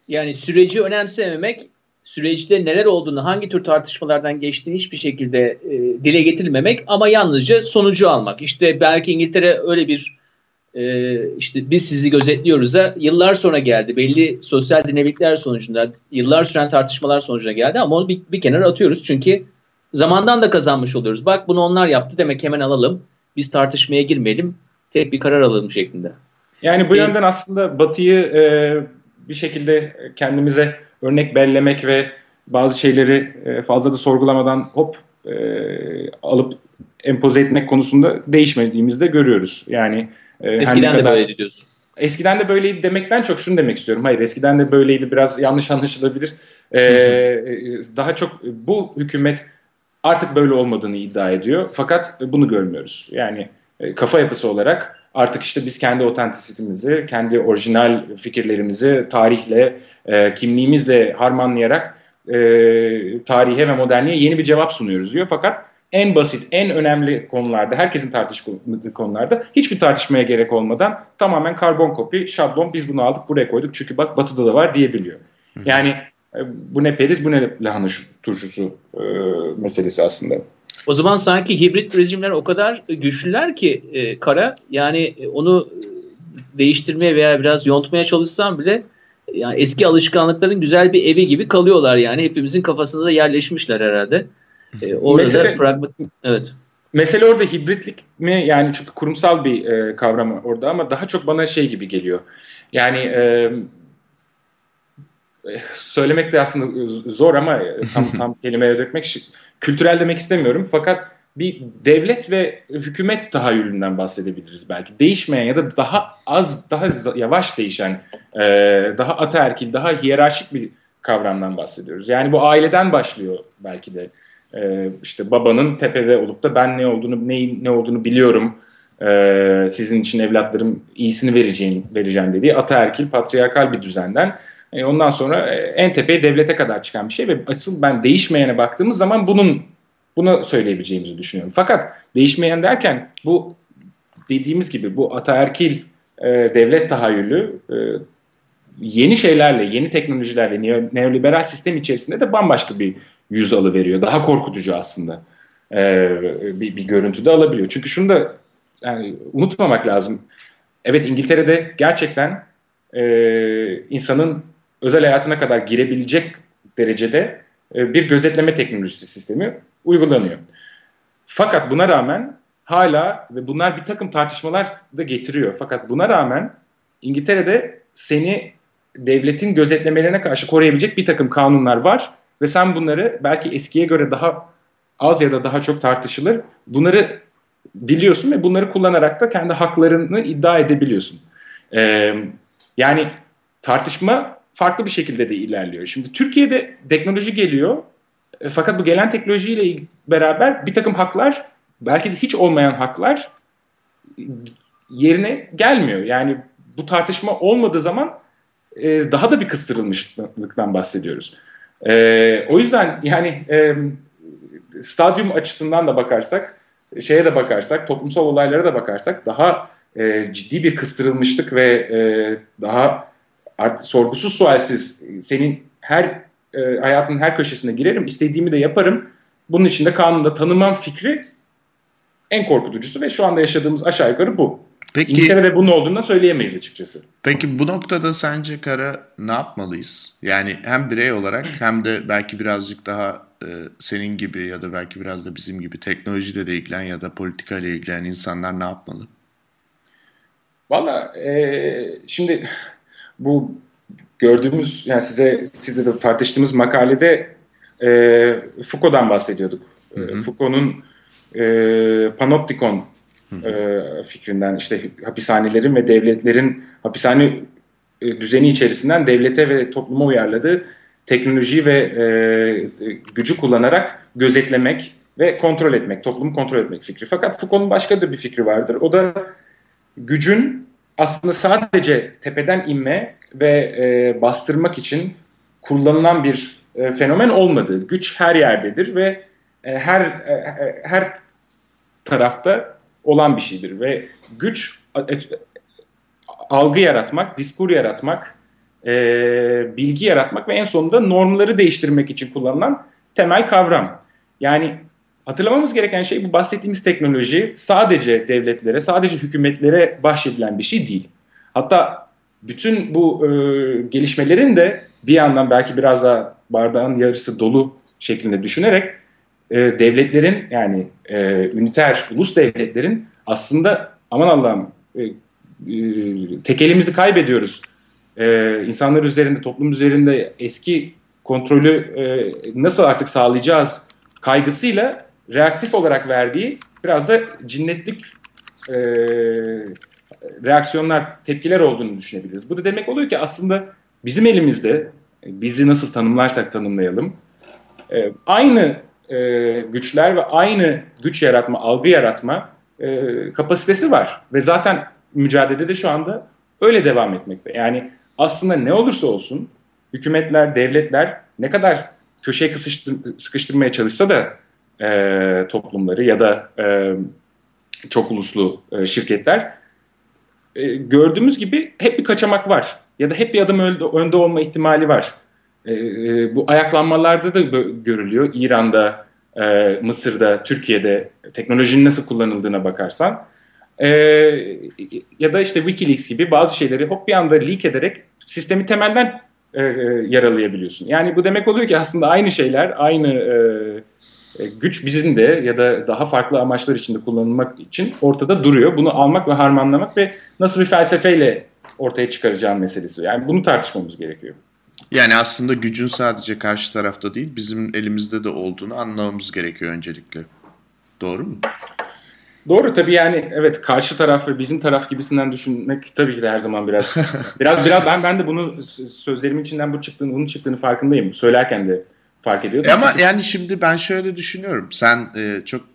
Yani süreci önemsememek, süreçte neler olduğunu, hangi tür tartışmalardan geçtiğini hiçbir şekilde e, dile getirmemek ama yalnızca sonucu almak. İşte belki İngiltere öyle bir e, işte biz sizi gözetliyoruz da yıllar sonra geldi. Belli sosyal dinamikler sonucunda, yıllar süren tartışmalar sonucunda geldi ama onu bir, bir kenara atıyoruz. Çünkü zamandan da kazanmış oluyoruz. Bak bunu onlar yaptı demek hemen alalım. Biz tartışmaya girmeyelim. Tek bir karar alalım şeklinde. Yani bu yönden aslında Batı'yı e, bir şekilde kendimize örnek bellemek ve bazı şeyleri e, fazla da sorgulamadan hop e, alıp empoze etmek konusunda değişmediğimizi de görüyoruz. Yani e, eskiden de kadar, böyleydi diyorsun. Eskiden de böyleydi demekten çok şunu demek istiyorum. Hayır eskiden de böyleydi biraz yanlış anlaşılabilir. E, daha çok bu hükümet artık böyle olmadığını iddia ediyor. Fakat bunu görmüyoruz. Yani e, kafa yapısı olarak artık işte biz kendi otentisitimizi, kendi orijinal fikirlerimizi tarihle, e, kimliğimizle harmanlayarak e, tarihe ve modernliğe yeni bir cevap sunuyoruz diyor. Fakat en basit, en önemli konularda, herkesin tartıştığı konularda hiçbir tartışmaya gerek olmadan tamamen karbon kopi, şablon biz bunu aldık buraya koyduk çünkü bak batıda da var diyebiliyor. Yani bu ne periz bu ne lahana turşusu e, meselesi aslında. O zaman sanki hibrit rejimler o kadar güçlüler ki e, kara yani e, onu değiştirmeye veya biraz yontmaya çalışsam bile yani eski alışkanlıkların güzel bir evi gibi kalıyorlar yani hepimizin kafasında da yerleşmişler herhalde. E, orada mesele, da pragmat evet. Mesele orada hibritlik mi yani çünkü kurumsal bir e, kavram orada ama daha çok bana şey gibi geliyor. Yani e, söylemek de aslında zor ama tam tam kelimeye dökmek kültürel demek istemiyorum fakat bir devlet ve hükümet tahayyülünden bahsedebiliriz belki. Değişmeyen ya da daha az, daha yavaş değişen, e, daha ataerkil, daha hiyerarşik bir kavramdan bahsediyoruz. Yani bu aileden başlıyor belki de. E, işte babanın tepede olup da ben ne olduğunu, neyin ne olduğunu biliyorum, e, sizin için evlatlarım iyisini vereceğim, vereceğim dediği ataerkil, patriarkal bir düzenden e, ondan sonra e, en tepeye devlete kadar çıkan bir şey ve asıl ben değişmeyene baktığımız zaman bunun bunu söyleyebileceğimizi düşünüyorum. Fakat değişmeyen derken bu dediğimiz gibi bu ataerkil e, devlet tahayyülü e, yeni şeylerle, yeni teknolojilerle, neoliberal sistem içerisinde de bambaşka bir yüz alı veriyor. Daha korkutucu aslında e, bir, bir görüntü de alabiliyor. Çünkü şunu da yani unutmamak lazım. Evet İngiltere'de gerçekten e, insanın özel hayatına kadar girebilecek derecede e, bir gözetleme teknolojisi sistemi uygulanıyor. Fakat buna rağmen hala ve bunlar bir takım tartışmalar da getiriyor. Fakat buna rağmen İngiltere'de seni devletin gözetlemelerine karşı koruyabilecek bir takım kanunlar var ve sen bunları belki eskiye göre daha az ya da daha çok tartışılır. Bunları biliyorsun ve bunları kullanarak da kendi haklarını iddia edebiliyorsun. Ee, yani tartışma farklı bir şekilde de ilerliyor. Şimdi Türkiye'de teknoloji geliyor e, fakat bu gelen teknolojiyle beraber bir takım haklar belki de hiç olmayan haklar yerine gelmiyor. Yani bu tartışma olmadığı zaman e, daha da bir kıstırılmışlıktan bahsediyoruz. E, o yüzden yani e, stadyum açısından da bakarsak, şeye de bakarsak, toplumsal olaylara da bakarsak daha e, ciddi bir kıstırılmışlık ve e, daha artık sorgusuz sualsiz senin her e, hayatının her köşesine girerim, istediğimi de yaparım. Bunun için de kanunda tanımam fikri en korkutucusu ve şu anda yaşadığımız aşağı yukarı bu. Peki, İngiltere'de bunun olduğunu söyleyemeyiz açıkçası. Peki bu noktada sence Kara ne yapmalıyız? Yani hem birey olarak hem de belki birazcık daha e, senin gibi ya da belki biraz da bizim gibi teknolojiyle de ilgilen ya da politikayla ilgilen insanlar ne yapmalı? Valla e, şimdi bu gördüğümüz yani size sizle de tartıştığımız makalede e, Foucault'dan bahsediyorduk. Hı hı. Foucault'un e, panoptikon e, fikrinden işte hapishanelerin ve devletlerin hapishane e, düzeni içerisinden devlete ve topluma uyarladığı teknoloji ve e, gücü kullanarak gözetlemek ve kontrol etmek, toplumu kontrol etmek fikri. Fakat Foucault'un başka da bir fikri vardır. O da gücün aslında sadece tepeden inme ve e, bastırmak için kullanılan bir e, fenomen olmadığı. Güç her yerdedir ve e, her e, e her tarafta olan bir şeydir ve güç e, algı yaratmak, diskur yaratmak, e, bilgi yaratmak ve en sonunda normları değiştirmek için kullanılan temel kavram. Yani hatırlamamız gereken şey bu bahsettiğimiz teknoloji sadece devletlere, sadece hükümetlere bahşedilen bir şey değil. Hatta bütün bu e, gelişmelerin de bir yandan belki biraz daha bardağın yarısı dolu şeklinde düşünerek e, devletlerin yani e, üniter ulus devletlerin aslında aman Allah'ım e, e, tek elimizi kaybediyoruz. E, insanlar üzerinde, toplum üzerinde eski kontrolü e, nasıl artık sağlayacağız kaygısıyla reaktif olarak verdiği biraz da cinnetlik e, reaksiyonlar, tepkiler olduğunu düşünebiliriz. Bu da demek oluyor ki aslında bizim elimizde bizi nasıl tanımlarsak tanımlayalım e, aynı e, güçler ve aynı güç yaratma, algı yaratma e, kapasitesi var. Ve zaten mücadelede şu anda öyle devam etmekte. Yani aslında ne olursa olsun hükümetler, devletler ne kadar köşeye sıkıştırmaya çalışsa da e, toplumları ya da e, çok uluslu e, şirketler e, gördüğümüz gibi hep bir kaçamak var. Ya da hep bir adım önde, önde olma ihtimali var. E, e, bu ayaklanmalarda da görülüyor. İran'da, e, Mısır'da, Türkiye'de teknolojinin nasıl kullanıldığına bakarsan. E, ya da işte Wikileaks gibi bazı şeyleri hop bir anda leak ederek sistemi temelden e, e yaralayabiliyorsun. Yani bu demek oluyor ki aslında aynı şeyler, aynı e, güç bizim de ya da daha farklı amaçlar içinde kullanılmak için ortada duruyor. Bunu almak ve harmanlamak ve nasıl bir felsefeyle ortaya çıkaracağım meselesi. Yani bunu tartışmamız gerekiyor. Yani aslında gücün sadece karşı tarafta değil, bizim elimizde de olduğunu anlamamız gerekiyor öncelikle. Doğru mu? Doğru tabii yani evet karşı taraf ve bizim taraf gibisinden düşünmek tabii ki de her zaman biraz biraz biraz ben ben de bunu sözlerimin içinden bu çıktığını bunun çıktığını farkındayım. Söylerken de fark ediyordum. Ama yani şimdi ben şöyle düşünüyorum. Sen e, çok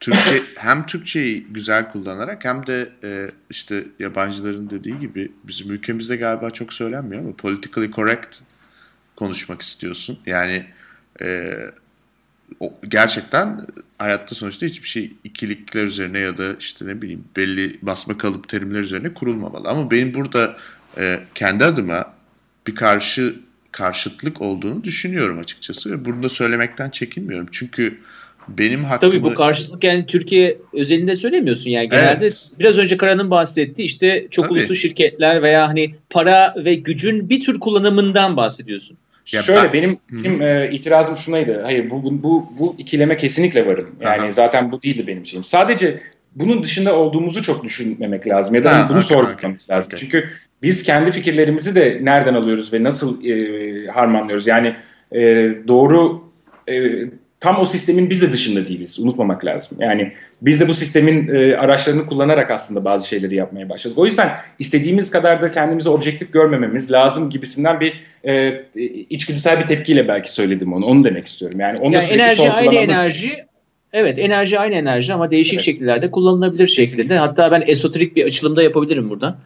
Türkçe hem Türkçeyi güzel kullanarak hem de e, işte yabancıların dediği gibi bizim ülkemizde galiba çok söylenmiyor ama politically correct konuşmak istiyorsun. Yani e, o, gerçekten hayatta sonuçta hiçbir şey ikilikler üzerine ya da işte ne bileyim belli basma kalıp terimler üzerine kurulmamalı. Ama benim burada e, kendi adıma bir karşı karşıtlık olduğunu düşünüyorum açıkçası ve bunu da söylemekten çekinmiyorum. Çünkü benim hakkımı... Tabii bu karşılık yani Türkiye özelinde söylemiyorsun yani genelde evet. biraz önce Karan'ın bahsettiği işte çok Tabii. uluslu şirketler veya hani para ve gücün bir tür kullanımından bahsediyorsun. Ya Şöyle ben, benim, benim e, itirazım şunaydı. Hayır bu, bu, bu, bu ikileme kesinlikle varım. Yani Aha. zaten bu değildi benim şeyim. Sadece bunun dışında olduğumuzu çok düşünmemek lazım ya da ha, bunu okay, sorgulamamız okay, lazım. Okay. Çünkü biz kendi fikirlerimizi de nereden alıyoruz ve nasıl e, harmanlıyoruz? Yani e, doğru e, tam o sistemin biz de dışında değiliz. Unutmamak lazım. Yani biz de bu sistemin e, araçlarını kullanarak aslında bazı şeyleri yapmaya başladık. O yüzden istediğimiz kadar da kendimizi objektif görmememiz lazım gibisinden bir e, içgüdüsel bir tepkiyle belki söyledim onu. Onu demek istiyorum. Yani onu yani enerji aynı enerji Evet enerji aynı enerji ama değişik evet. şekillerde kullanılabilir Kesinlikle. şeklinde. Hatta ben esoterik bir açılımda yapabilirim buradan.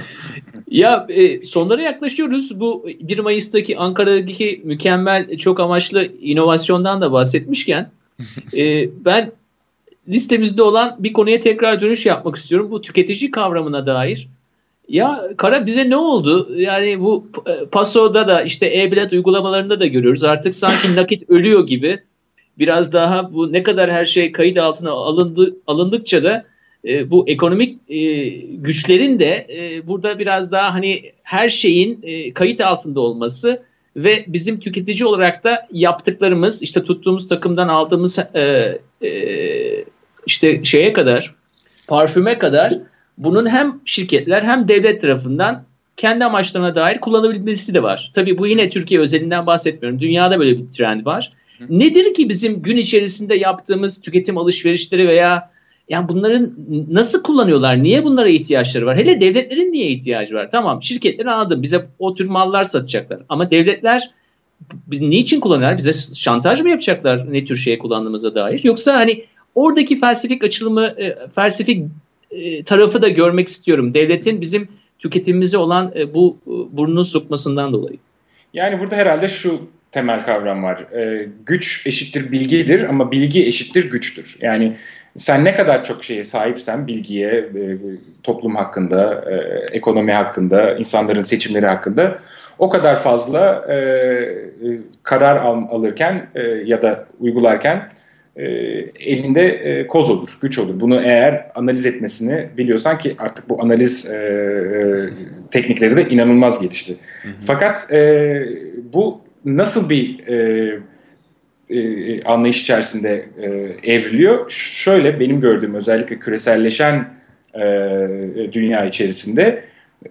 ya e, sonlara yaklaşıyoruz. Bu 1 Mayıs'taki Ankara'daki mükemmel çok amaçlı inovasyondan da bahsetmişken e, ben listemizde olan bir konuya tekrar dönüş yapmak istiyorum. Bu tüketici kavramına dair. Ya Kara bize ne oldu? Yani bu e, Paso'da da işte e-bilet uygulamalarında da görüyoruz. Artık sanki nakit ölüyor gibi biraz daha bu ne kadar her şey kayıt altına alındı, alındıkça da e, bu ekonomik e, güçlerin de e, burada biraz daha hani her şeyin e, kayıt altında olması ve bizim tüketici olarak da yaptıklarımız işte tuttuğumuz takımdan aldığımız e, e, işte şeye kadar parfüme kadar bunun hem şirketler hem devlet tarafından kendi amaçlarına dair kullanabilmesi de var. Tabii bu yine Türkiye özelinden bahsetmiyorum. Dünyada böyle bir trend var. Nedir ki bizim gün içerisinde yaptığımız tüketim alışverişleri veya yani bunların nasıl kullanıyorlar? Niye bunlara ihtiyaçları var? Hele devletlerin niye ihtiyacı var? Tamam şirketler anladım. Bize o tür mallar satacaklar. Ama devletler niçin kullanıyorlar? Bize şantaj mı yapacaklar ne tür şeye kullandığımıza dair? Yoksa hani oradaki felsefik açılımı, e, felsefik e, tarafı da görmek istiyorum. Devletin bizim tüketimimize olan e, bu burnunu sokmasından dolayı. Yani burada herhalde şu temel kavram var. güç eşittir bilgidir ama bilgi eşittir güçtür. Yani sen ne kadar çok şeye sahipsen bilgiye, e, toplum hakkında, e, ekonomi hakkında, insanların seçimleri hakkında o kadar fazla e, karar al, alırken ya da uygularken elinde koz olur, güç olur. Bunu eğer analiz etmesini biliyorsan ki artık bu analiz teknikleri de inanılmaz gelişti. Hı hı. Fakat bu nasıl bir e, anlayış içerisinde e, evriliyor. Şöyle benim gördüğüm özellikle küreselleşen e, dünya içerisinde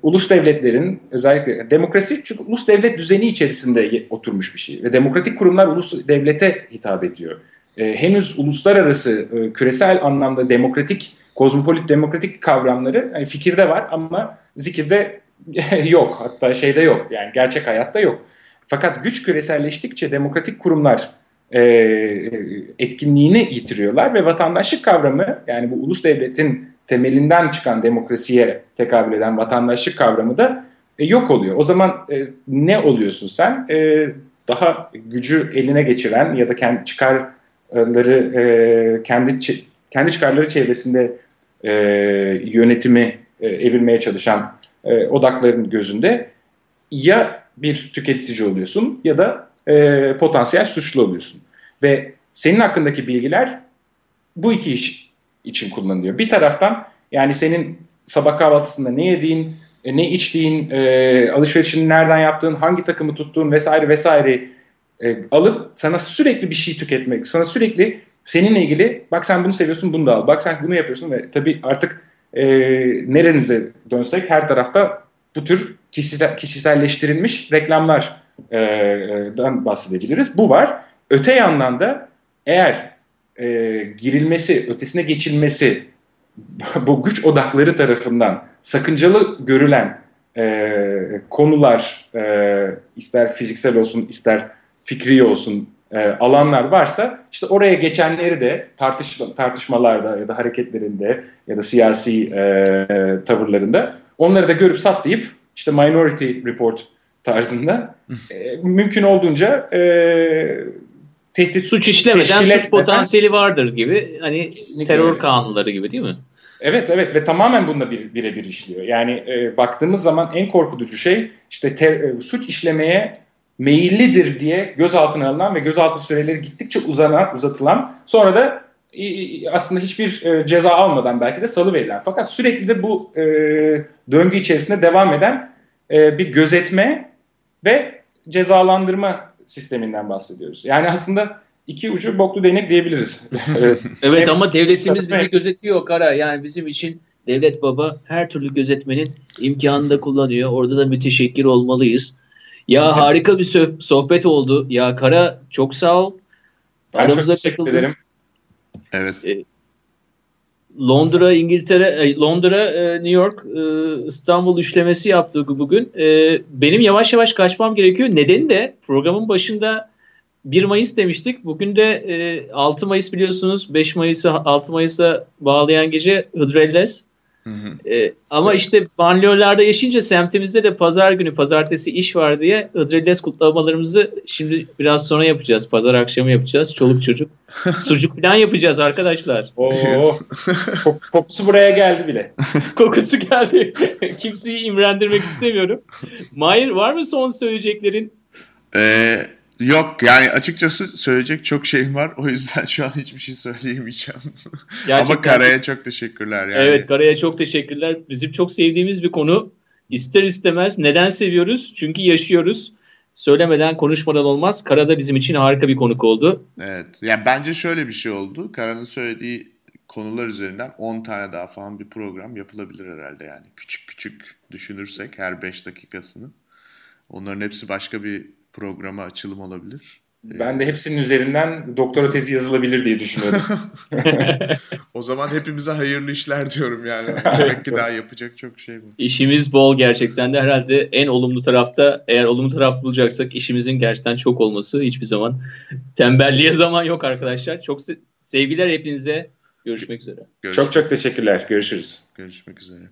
ulus devletlerin özellikle demokrasi çünkü ulus devlet düzeni içerisinde oturmuş bir şey ve demokratik kurumlar ulus devlete hitap ediyor. E, henüz uluslararası e, küresel anlamda demokratik kozmopolit demokratik kavramları yani fikirde var ama zikirde yok hatta şeyde yok yani gerçek hayatta yok. Fakat güç küreselleştikçe demokratik kurumlar e, etkinliğini yitiriyorlar ve vatandaşlık kavramı yani bu ulus devletin temelinden çıkan demokrasiye tekabül eden vatandaşlık kavramı da e, yok oluyor. O zaman e, ne oluyorsun sen? E, daha gücü eline geçiren ya da kendi çıkarları e, kendi kendi çıkarları çevresinde e, yönetimi e, evirmeye çalışan e, odakların gözünde ya bir tüketici oluyorsun ya da e, potansiyel suçlu oluyorsun. Ve senin hakkındaki bilgiler bu iki iş için kullanılıyor. Bir taraftan yani senin sabah kahvaltısında ne yediğin, e, ne içtiğin, e, alışverişini nereden yaptığın, hangi takımı tuttuğun vesaire vesaire e, alıp sana sürekli bir şey tüketmek, sana sürekli seninle ilgili bak sen bunu seviyorsun bunu da al, bak sen bunu yapıyorsun ve tabii artık e, nerenize dönsek her tarafta bu tür kişisel, kişiselleştirilmiş reklamlar e, bahsedebiliriz. Bu var. Öte yandan da eğer e, girilmesi, ötesine geçilmesi bu güç odakları tarafından sakıncalı görülen e, konular e, ister fiziksel olsun ister fikri olsun e, alanlar varsa işte oraya geçenleri de tartış, tartışmalarda ya da hareketlerinde ya da siyasi e, tavırlarında onları da görüp saptayıp işte Minority Report tarzında e, mümkün olduğunca e, tehdit suç işlemeden suç potansiyeli vardır gibi hani Kesinlikle terör öyle. kanunları gibi değil mi? Evet evet ve tamamen bununla bir, birebir işliyor. Yani e, baktığımız zaman en korkutucu şey işte ter, e, suç işlemeye meyillidir diye gözaltına alınan ve gözaltı süreleri gittikçe uzanan, uzatılan sonra da aslında hiçbir e, ceza almadan belki de salı verilen fakat sürekli de bu e, döngü içerisinde devam eden e, bir gözetme ve cezalandırma sisteminden bahsediyoruz. Yani aslında iki ucu boklu değnek diyebiliriz. evet ama devletimiz bizi gözetiyor Kara. Yani bizim için devlet baba her türlü gözetmenin imkanını da kullanıyor. Orada da müteşekkir olmalıyız. Ya harika bir sohbet oldu. Ya Kara çok sağ ol. Ben Aramıza çok teşekkür ederim. Evet. Ee, Londra, İngiltere, e, Londra, e, New York, e, İstanbul üçlemesi yaptık bugün. Benim yavaş yavaş kaçmam gerekiyor. Nedeni de programın başında 1 Mayıs demiştik. Bugün de 6 Mayıs biliyorsunuz. 5 Mayıs'ı 6 Mayıs'a bağlayan gece Hıdrellez. Hı E, ama işte banliyölarda yaşayınca semtimizde de pazar günü, pazartesi iş var diye Hıdrellez kutlamalarımızı şimdi biraz sonra yapacağız. Pazar akşamı yapacağız. Çoluk çocuk. Sucuk falan yapacağız arkadaşlar. Oo, kokusu buraya geldi bile. kokusu geldi. Kimseyi imrendirmek istemiyorum. Mahir var mı son söyleyeceklerin? Eee Yok yani açıkçası söyleyecek çok şeyim var. O yüzden şu an hiçbir şey söyleyemeyeceğim. Gerçekten Ama Kara'ya çok teşekkürler. Yani. Evet Kara'ya çok teşekkürler. Bizim çok sevdiğimiz bir konu. İster istemez neden seviyoruz? Çünkü yaşıyoruz. söylemeden konuşmadan olmaz. Kara da bizim için harika bir konuk oldu. Evet. Yani bence şöyle bir şey oldu. Kara'nın söylediği konular üzerinden 10 tane daha falan bir program yapılabilir herhalde yani. Küçük küçük düşünürsek her 5 dakikasını. Onların hepsi başka bir programa açılım olabilir. Ben de hepsinin üzerinden doktora tezi yazılabilir diye düşünüyorum. o zaman hepimize hayırlı işler diyorum yani. Demek ki daha yapacak çok şey bu. İşimiz bol gerçekten de herhalde en olumlu tarafta eğer olumlu taraf bulacaksak işimizin gerçekten çok olması hiçbir zaman tembelliğe zaman yok arkadaşlar. Çok sevgiler hepinize. Görüşmek üzere. Görüşmek. Çok çok teşekkürler. Görüşürüz. Görüşmek üzere.